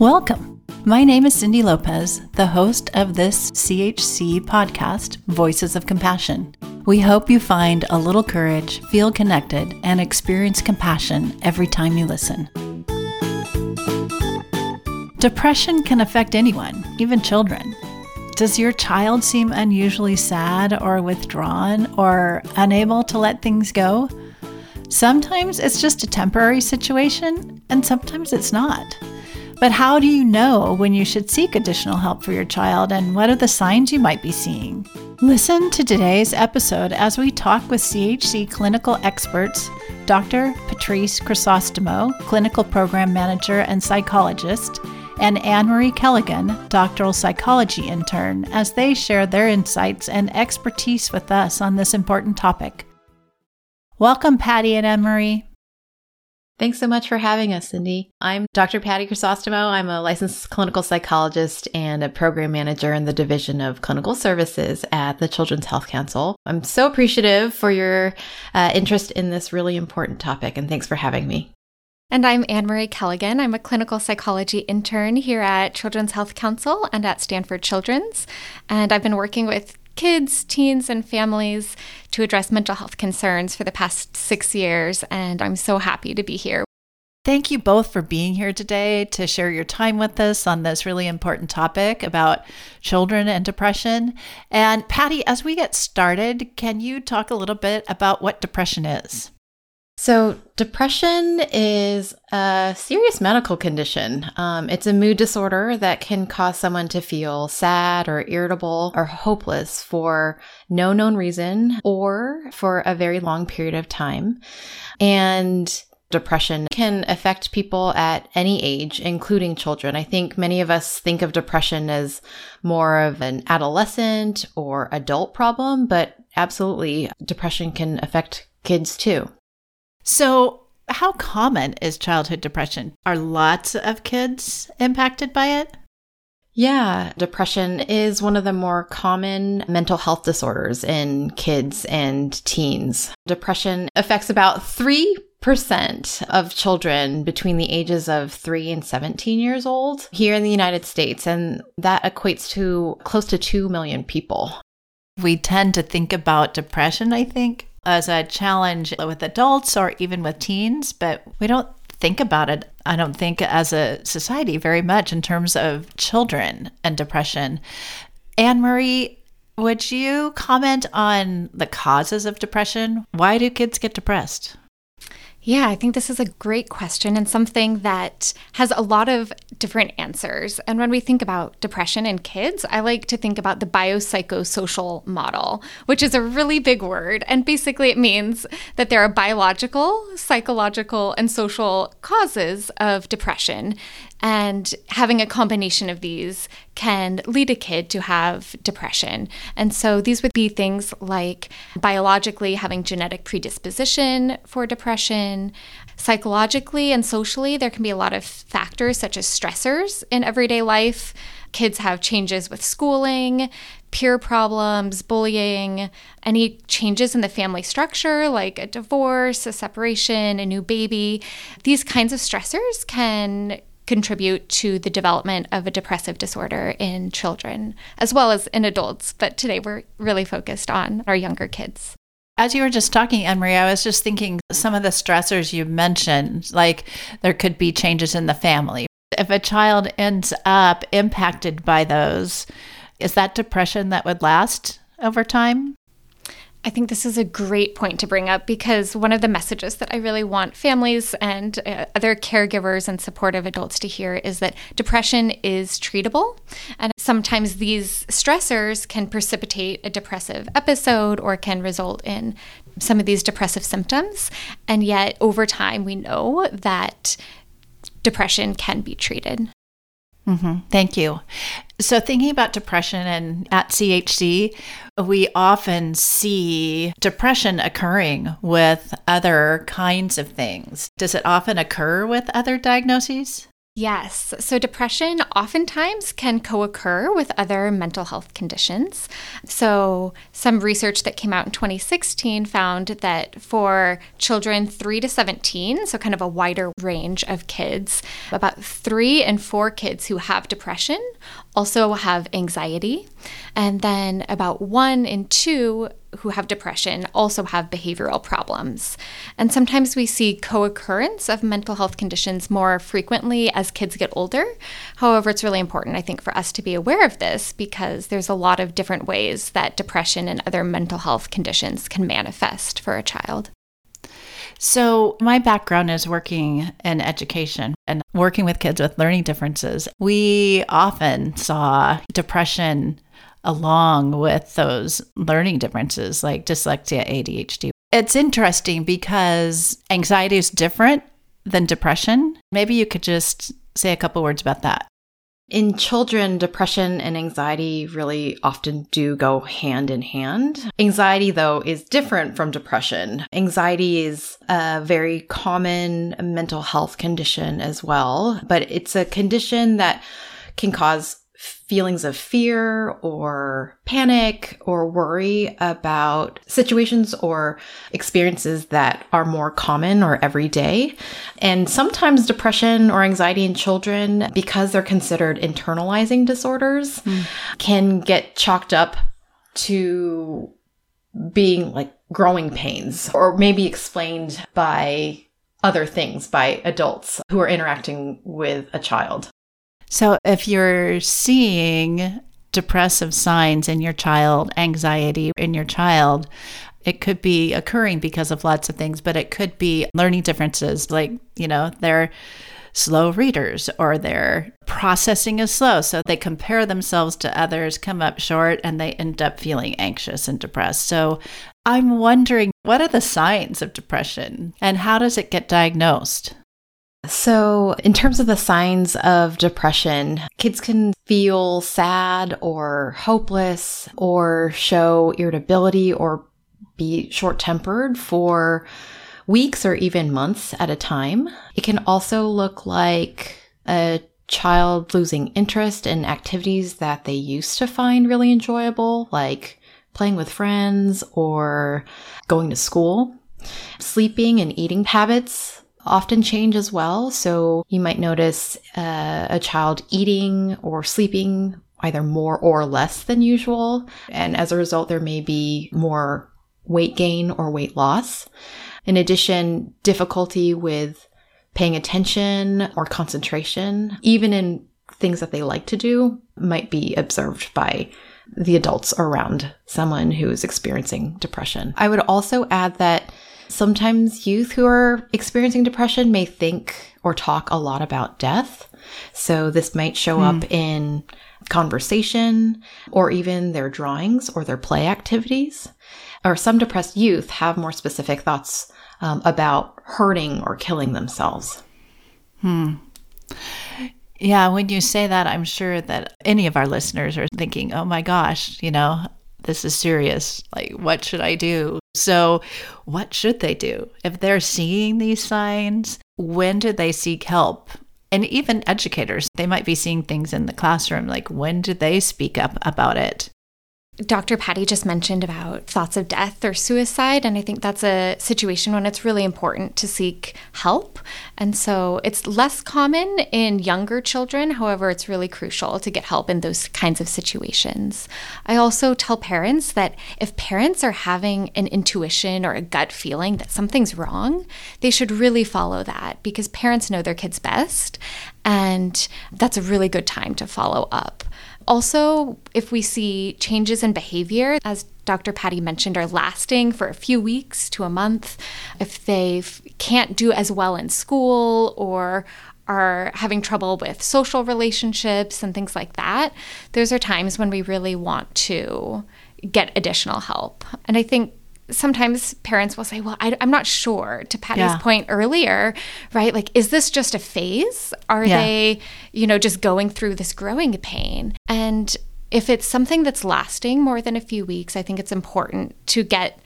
Welcome. My name is Cindy Lopez, the host of this CHC podcast, Voices of Compassion. We hope you find a little courage, feel connected, and experience compassion every time you listen. Depression can affect anyone, even children. Does your child seem unusually sad or withdrawn or unable to let things go? Sometimes it's just a temporary situation, and sometimes it's not. But how do you know when you should seek additional help for your child and what are the signs you might be seeing? Listen to today's episode as we talk with CHC clinical experts Dr. Patrice Crisostomo, clinical program manager and psychologist, and Anne Marie Kelligan, doctoral psychology intern, as they share their insights and expertise with us on this important topic. Welcome, Patty and Anne Marie. Thanks so much for having us, Cindy. I'm Dr. Patty Crisostomo. I'm a licensed clinical psychologist and a program manager in the Division of Clinical Services at the Children's Health Council. I'm so appreciative for your uh, interest in this really important topic, and thanks for having me. And I'm Anne Marie Kelligan. I'm a clinical psychology intern here at Children's Health Council and at Stanford Children's. And I've been working with kids, teens, and families to address mental health concerns for the past six years, and I'm so happy to be here. Thank you both for being here today to share your time with us on this really important topic about children and depression. And Patty, as we get started, can you talk a little bit about what depression is? So, depression is a serious medical condition. Um, it's a mood disorder that can cause someone to feel sad or irritable or hopeless for no known reason or for a very long period of time. And depression can affect people at any age, including children. I think many of us think of depression as more of an adolescent or adult problem, but absolutely, depression can affect kids too. So, how common is childhood depression? Are lots of kids impacted by it? Yeah, depression is one of the more common mental health disorders in kids and teens. Depression affects about 3% of children between the ages of 3 and 17 years old here in the United States, and that equates to close to 2 million people. We tend to think about depression, I think, as a challenge with adults or even with teens, but we don't think about it, I don't think, as a society very much in terms of children and depression. Anne Marie, would you comment on the causes of depression? Why do kids get depressed? Yeah, I think this is a great question and something that has a lot of different answers. And when we think about depression in kids, I like to think about the biopsychosocial model, which is a really big word. And basically, it means that there are biological, psychological, and social causes of depression. And having a combination of these can lead a kid to have depression. And so these would be things like biologically having genetic predisposition for depression. Psychologically and socially, there can be a lot of factors such as stressors in everyday life. Kids have changes with schooling, peer problems, bullying, any changes in the family structure like a divorce, a separation, a new baby. These kinds of stressors can contribute to the development of a depressive disorder in children as well as in adults. But today we're really focused on our younger kids. As you were just talking, Anne Marie, I was just thinking some of the stressors you mentioned, like there could be changes in the family. If a child ends up impacted by those, is that depression that would last over time? I think this is a great point to bring up because one of the messages that I really want families and uh, other caregivers and supportive adults to hear is that depression is treatable. And sometimes these stressors can precipitate a depressive episode or can result in some of these depressive symptoms. And yet, over time, we know that depression can be treated. Mm-hmm. Thank you. So, thinking about depression and at CHC, we often see depression occurring with other kinds of things. Does it often occur with other diagnoses? Yes. So depression oftentimes can co occur with other mental health conditions. So, some research that came out in 2016 found that for children 3 to 17, so kind of a wider range of kids, about 3 and 4 kids who have depression also have anxiety. And then about 1 in 2 who have depression also have behavioral problems. And sometimes we see co occurrence of mental health conditions more frequently as kids get older. However, it's really important, I think, for us to be aware of this because there's a lot of different ways that depression and other mental health conditions can manifest for a child. So, my background is working in education and working with kids with learning differences. We often saw depression along with those learning differences like dyslexia, ADHD. It's interesting because anxiety is different than depression. Maybe you could just say a couple words about that. In children, depression and anxiety really often do go hand in hand. Anxiety, though, is different from depression. Anxiety is a very common mental health condition as well, but it's a condition that can cause feelings of fear or panic or worry about situations or experiences that are more common or everyday. And sometimes depression or anxiety in children, because they're considered internalizing disorders, mm. can get chalked up to being like growing pains or maybe explained by other things by adults who are interacting with a child. So if you're seeing depressive signs in your child, anxiety in your child, it could be occurring because of lots of things, but it could be learning differences, like, you know, they're slow readers or their processing is slow. So they compare themselves to others, come up short, and they end up feeling anxious and depressed. So I'm wondering what are the signs of depression and how does it get diagnosed? So, in terms of the signs of depression, kids can feel sad or hopeless or show irritability or be short tempered for weeks or even months at a time. It can also look like a child losing interest in activities that they used to find really enjoyable, like playing with friends or going to school. Sleeping and eating habits often change as well. So you might notice uh, a child eating or sleeping either more or less than usual. And as a result, there may be more weight gain or weight loss. In addition, difficulty with paying attention or concentration, even in things that they like to do, might be observed by the adults around someone who is experiencing depression. I would also add that Sometimes youth who are experiencing depression may think or talk a lot about death. So this might show mm. up hmm. in conversation or even their drawings or their play activities. Or some depressed youth have more specific thoughts um, about hurting or killing themselves. Hmm. Yeah, when you say that, I'm sure that any of our listeners are thinking, oh my gosh, you know, this is serious. Like, what should I do? So, what should they do? If they're seeing these signs, when do they seek help? And even educators, they might be seeing things in the classroom. Like, when do they speak up about it? Dr. Patty just mentioned about thoughts of death or suicide. And I think that's a situation when it's really important to seek help. And so it's less common in younger children. However, it's really crucial to get help in those kinds of situations. I also tell parents that if parents are having an intuition or a gut feeling that something's wrong, they should really follow that because parents know their kids best. And that's a really good time to follow up. Also, if we see changes in behavior, as Dr. Patty mentioned, are lasting for a few weeks to a month, if they can't do as well in school or are having trouble with social relationships and things like that, those are times when we really want to get additional help. And I think sometimes parents will say, Well, I, am not sure, to Patty's yeah. point earlier, right? Like, is this just a phase? Are yeah. they, you know, just going through this growing pain? And if it's something that's lasting more than a few weeks, I think it's important to get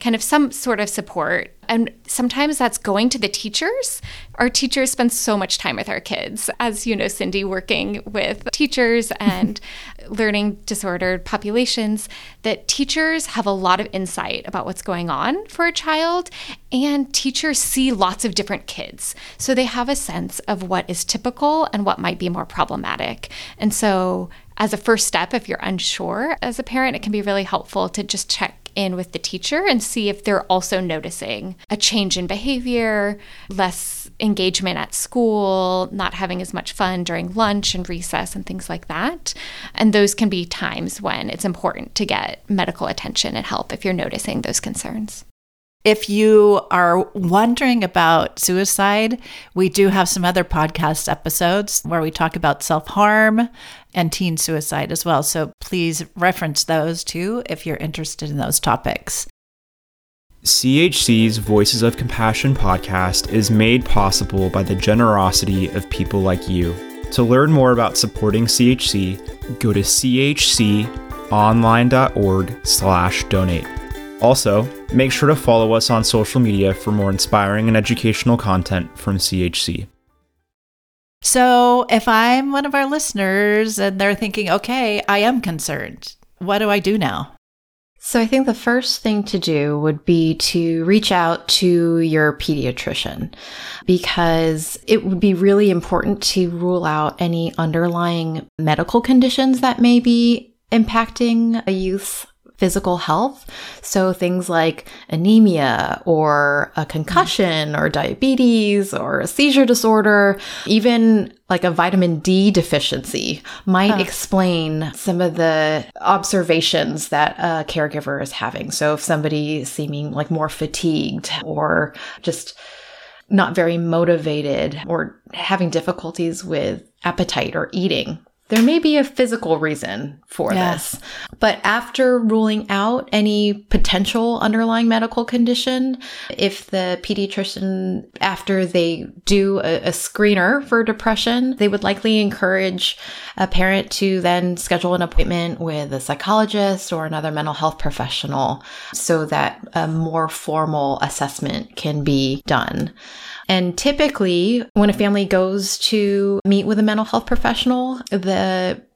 kind of some sort of support. And sometimes that's going to the teachers. Our teachers spend so much time with our kids. As you know, Cindy, working with teachers and learning disordered populations, that teachers have a lot of insight about what's going on for a child. And teachers see lots of different kids. So they have a sense of what is typical and what might be more problematic. And so as a first step, if you're unsure as a parent, it can be really helpful to just check in with the teacher and see if they're also noticing a change in behavior, less engagement at school, not having as much fun during lunch and recess and things like that. And those can be times when it's important to get medical attention and help if you're noticing those concerns. If you are wondering about suicide, we do have some other podcast episodes where we talk about self harm and teen suicide as well. So please reference those too if you're interested in those topics. CHC's Voices of Compassion podcast is made possible by the generosity of people like you. To learn more about supporting CHC, go to chconline.org/donate. Also, make sure to follow us on social media for more inspiring and educational content from CHC. So, if I'm one of our listeners and they're thinking, okay, I am concerned, what do I do now? So, I think the first thing to do would be to reach out to your pediatrician because it would be really important to rule out any underlying medical conditions that may be impacting a youth's physical health. So things like anemia or a concussion or diabetes or a seizure disorder, even like a vitamin D deficiency might huh. explain some of the observations that a caregiver is having. So if somebody is seeming like more fatigued or just not very motivated or having difficulties with appetite or eating, there may be a physical reason for yeah. this. But after ruling out any potential underlying medical condition, if the pediatrician, after they do a, a, screener for depression, they would likely encourage a parent to then schedule an appointment with a psychologist or another mental health professional so that a more formal assessment can be done. And typically, when a family goes to meet with a mental health professional, the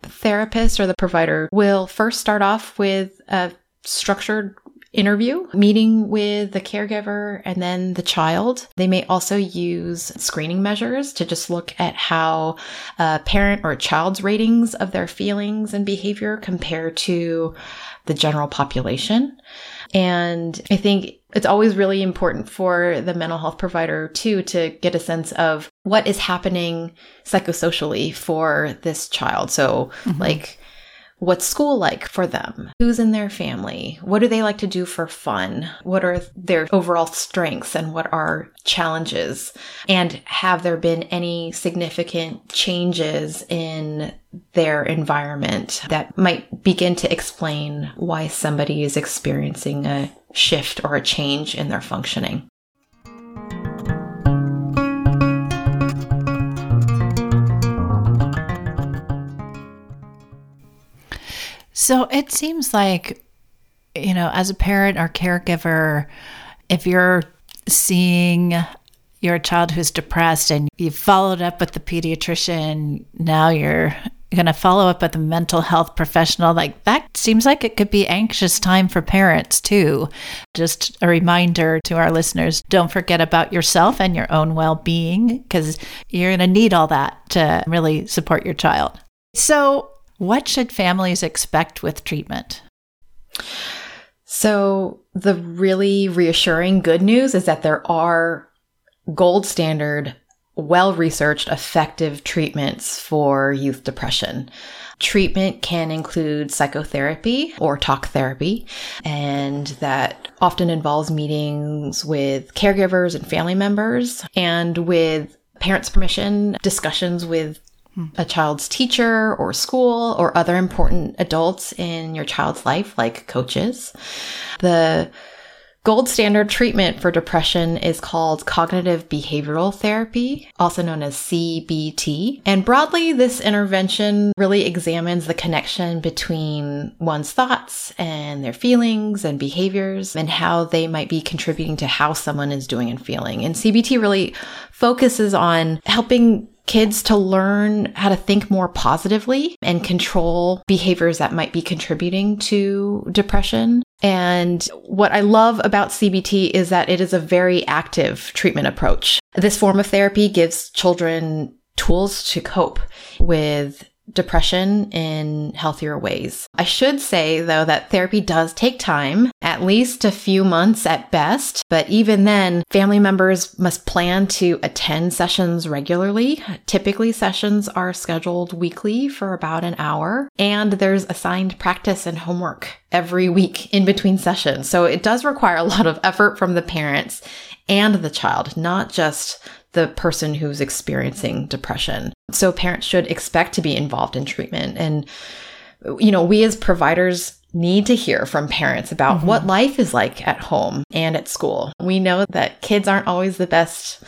therapist or the provider will first start off with a structured interview, meeting with the caregiver and then the child. They may also use screening measures to just look at how a parent or a child's ratings of their feelings and behavior compare to the general population. And I think it's always really important for the mental health provider too to get a sense of what is happening psychosocially for this child. So, mm-hmm. like, what's school like for them? Who's in their family? What do they like to do for fun? What are their overall strengths and what are challenges? And have there been any significant changes in their environment that might begin to explain why somebody is experiencing a shift or a change in their functioning? So it seems like, you know, as a parent or caregiver, if you're seeing your child who's depressed and you've followed up with the pediatrician, now you're going to follow up with a mental health professional, like that seems like it could be anxious time for parents too. Just a reminder to our listeners don't forget about yourself and your own well being because you're going to need all that to really support your child. So, what should families expect with treatment? So, the really reassuring good news is that there are gold standard, well researched, effective treatments for youth depression. Treatment can include psychotherapy or talk therapy, and that often involves meetings with caregivers and family members, and with parents' permission, discussions with a child's teacher or school or other important adults in your child's life, like coaches. The Gold standard treatment for depression is called cognitive behavioral therapy, also known as CBT. And broadly, this intervention really examines the connection between one's thoughts and their feelings and behaviors and how they might be contributing to how someone is doing and feeling. And CBT really focuses on helping kids to learn how to think more positively and control behaviors that might be contributing to depression. And what I love about CBT is that it is a very active treatment approach. This form of therapy gives children tools to cope with depression in healthier ways. I should say, though, that therapy does take time, at least a few months at best. But even then, family members must plan to attend sessions regularly. Typically, sessions are scheduled weekly for about an hour, and there's assigned practice and homework every week in between sessions. So it does require a lot of effort from the parents and the child, not just the person who's experiencing depression. So parents should expect to be involved in treatment. And, you know, we as providers need to hear from parents about mm-hmm. what life is like at home and at school. We know that kids aren't always the best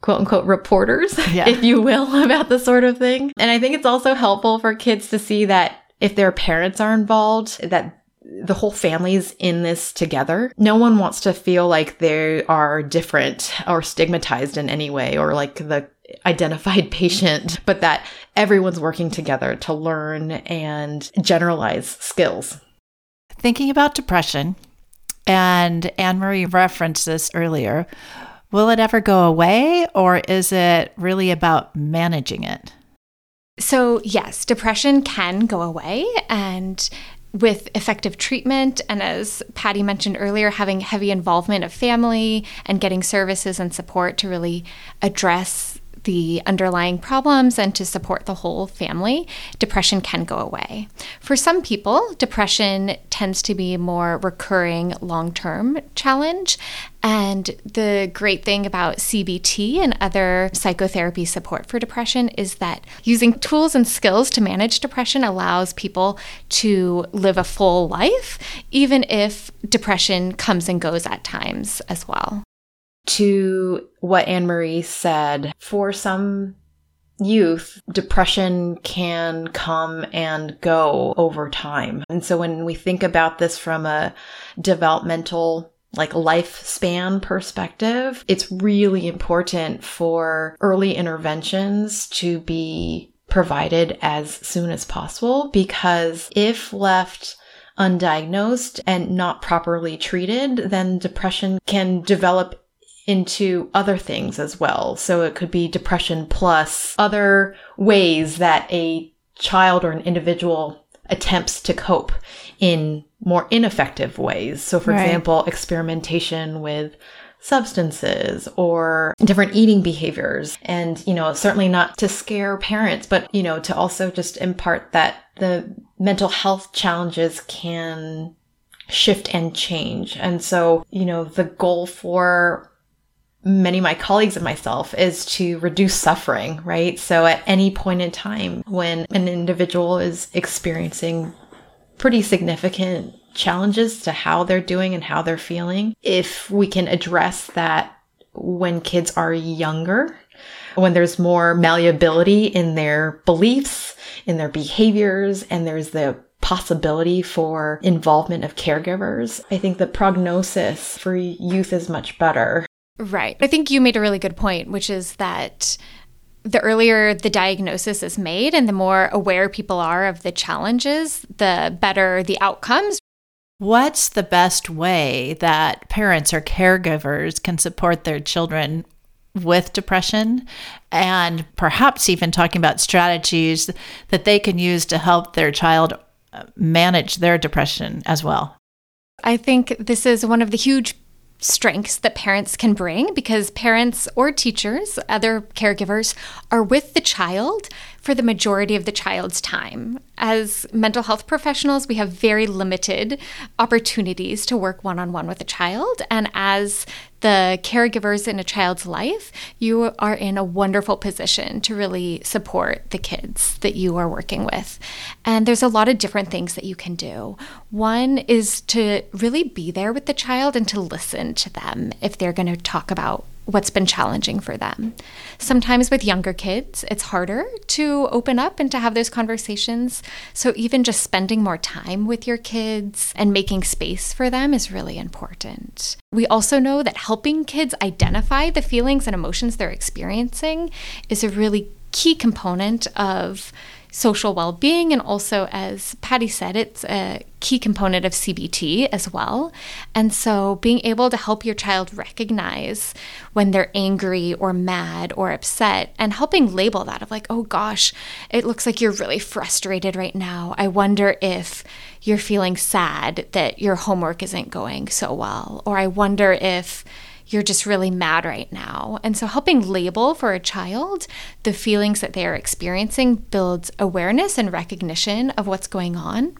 quote unquote reporters, yeah. if you will, about this sort of thing. And I think it's also helpful for kids to see that if their parents are involved, that the whole family's in this together. No one wants to feel like they are different or stigmatized in any way or like the identified patient, but that everyone's working together to learn and generalize skills. Thinking about depression, and Anne Marie referenced this earlier, will it ever go away or is it really about managing it? So, yes, depression can go away. And with effective treatment and as Patty mentioned earlier having heavy involvement of family and getting services and support to really address the underlying problems and to support the whole family, depression can go away. For some people, depression tends to be more recurring long term challenge. And the great thing about CBT and other psychotherapy support for depression is that using tools and skills to manage depression allows people to live a full life, even if depression comes and goes at times as well to what Anne Marie said, for some youth, depression can come and go over time. And so when we think about this from a developmental like lifespan perspective, it's really important for early interventions to be provided as soon as possible because if left undiagnosed and not properly treated, then depression can develop into other things as well. So it could be depression plus other ways that a child or an individual attempts to cope in more ineffective ways. So, for right. example, experimentation with substances or different eating behaviors. And, you know, certainly not to scare parents, but, you know, to also just impart that the mental health challenges can shift and change. And so, you know, the goal for many of my colleagues and myself is to reduce suffering, right? So at any point in time when an individual is experiencing pretty significant challenges to how they're doing and how they're feeling, if we can address that when kids are younger, when there's more malleability in their beliefs, in their behaviors, and there's the possibility for involvement of caregivers, I think the prognosis for youth is much better. Right. I think you made a really good point, which is that the earlier the diagnosis is made and the more aware people are of the challenges, the better the outcomes. What's the best way that parents or caregivers can support their children with depression and perhaps even talking about strategies that they can use to help their child uh, manage their depression as well? I think this is one of the huge strengths that parents can bring because parents or teachers, other caregivers, are with the child for the majority of the child's time. as mental health professionals, we have very limited opportunities to work one on one with a child. And as the caregivers in a child's life, you are in a wonderful position to really support the kids that you are working with. And there's a lot of different things that you can do. One is to really be there with the child and to listen to them if they're going to talk about what's been challenging for them. Sometimes with younger kids, it's harder to open up and to have those conversations. So even just spending more time with your kids and making space for them is really important. We also know that helping kids identify the feelings and emotions they're experiencing is a really key component of social well being. And also, as Patty said, it's a key component of CBT as well. And so, being able to help your child recognize when they're angry or mad or upset and helping label that of like, oh gosh, it looks like you're really frustrated right now. I wonder if you're feeling sad that your homework isn't going so well. Or I wonder if you're just really mad right now. And so, helping label for a child the feelings that they are experiencing builds awareness and recognition of what's going on.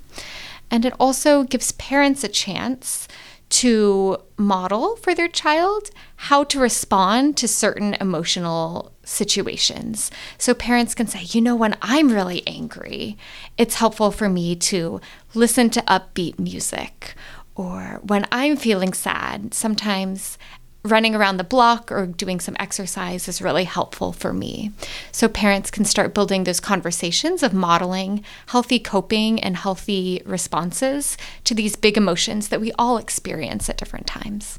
And it also gives parents a chance to model for their child how to respond to certain emotional situations. So parents can say, you know, when I'm really angry, it's helpful for me to listen to upbeat music. Or when I'm feeling sad, sometimes running around the block or doing some exercise is really helpful for me. So parents can start building those conversations of modeling healthy coping and healthy responses to these big emotions that we all experience at different times.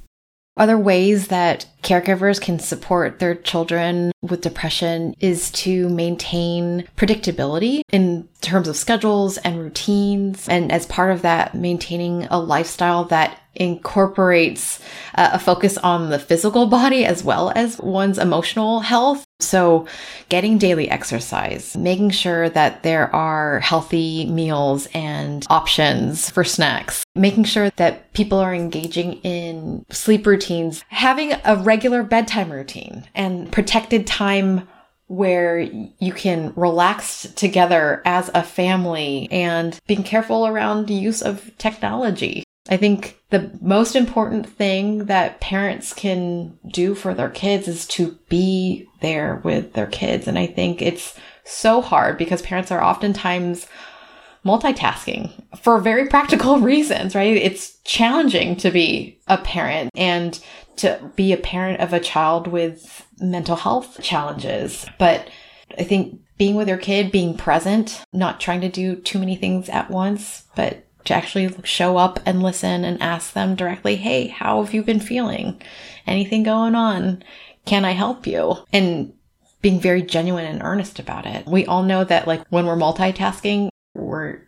Other ways that caregivers can support their children with depression is to maintain predictability in terms of schedules and routines. And as part of that, maintaining a lifestyle that incorporates uh, a focus on the physical body as well as one's emotional health. So, getting daily exercise, making sure that there are healthy meals and options for snacks, making sure that people are engaging in sleep routines, having a regular bedtime routine and protected time where you can relax together as a family and being careful around the use of technology. I think the most important thing that parents can do for their kids is to be there with their kids. And I think it's so hard because parents are oftentimes multitasking for very practical reasons, right? It's challenging to be a parent and to be a parent of a child with mental health challenges. But I think being with your kid, being present, not trying to do too many things at once, but to actually show up and listen and ask them directly, Hey, how have you been feeling? Anything going on? Can I help you? And being very genuine and earnest about it. We all know that like when we're multitasking, we're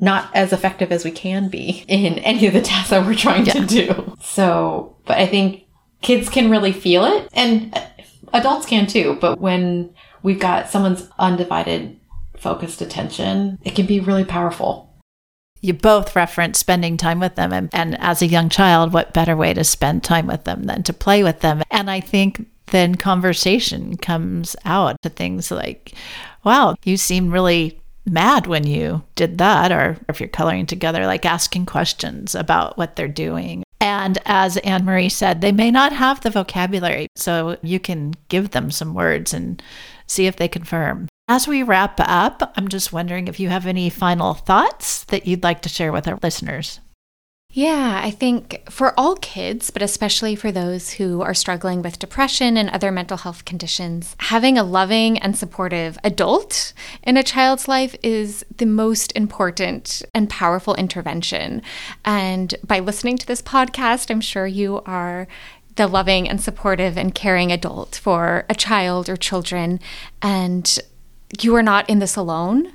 not as effective as we can be in any of the tasks that we're trying yeah. to do. So, but I think kids can really feel it and adults can too. But when we've got someone's undivided focused attention, it can be really powerful you both reference spending time with them. And, and as a young child, what better way to spend time with them than to play with them? And I think then conversation comes out to things like, wow, you seem really mad when you did that. Or if you're coloring together, like asking questions about what they're doing. And as Anne Marie said, they may not have the vocabulary. So you can give them some words and see if they confirm. As we wrap up, I'm just wondering if you have any final thoughts that you'd like to share with our listeners. Yeah, I think for all kids, but especially for those who are struggling with depression and other mental health conditions, having a loving and supportive adult in a child's life is the most important and powerful intervention. And by listening to this podcast, I'm sure you are the loving and supportive and caring adult for a child or children. And you are not in this alone.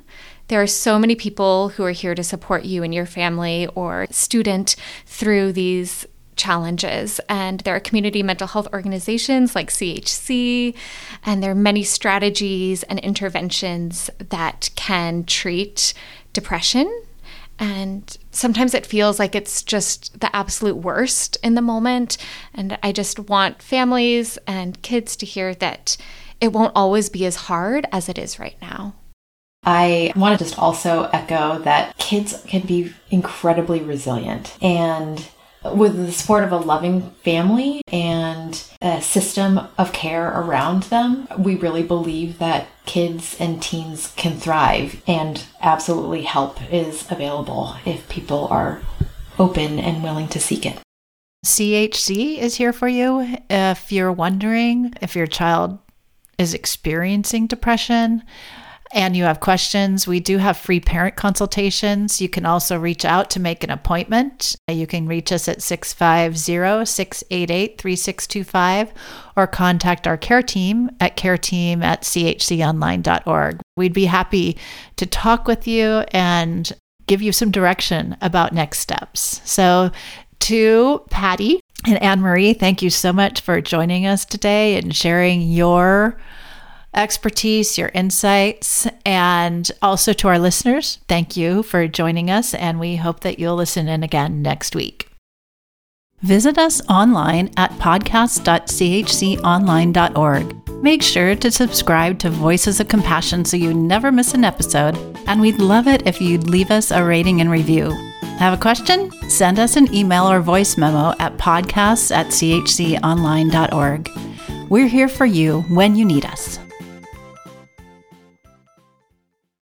There are so many people who are here to support you and your family or student through these challenges. And there are community mental health organizations like CHC, and there are many strategies and interventions that can treat depression. And sometimes it feels like it's just the absolute worst in the moment. And I just want families and kids to hear that it won't always be as hard as it is right now. I want to just also echo that kids can be incredibly resilient and with the support of a loving family and a system of care around them, we really believe that kids and teens can thrive and absolutely help is available if people are open and willing to seek it. CHC is here for you if you're wondering if your child is experiencing depression and you have questions, we do have free parent consultations. You can also reach out to make an appointment. You can reach us at 650 688 3625 or contact our care team at careteam at chconline.org. We'd be happy to talk with you and give you some direction about next steps. So, to Patty and Anne Marie, thank you so much for joining us today and sharing your expertise, your insights, and also to our listeners, thank you for joining us, and we hope that you'll listen in again next week. Visit us online at podcast.chconline.org. Make sure to subscribe to Voices of Compassion so you never miss an episode, and we'd love it if you'd leave us a rating and review. Have a question? Send us an email or voice memo at podcasts at chconline.org. We're here for you when you need us.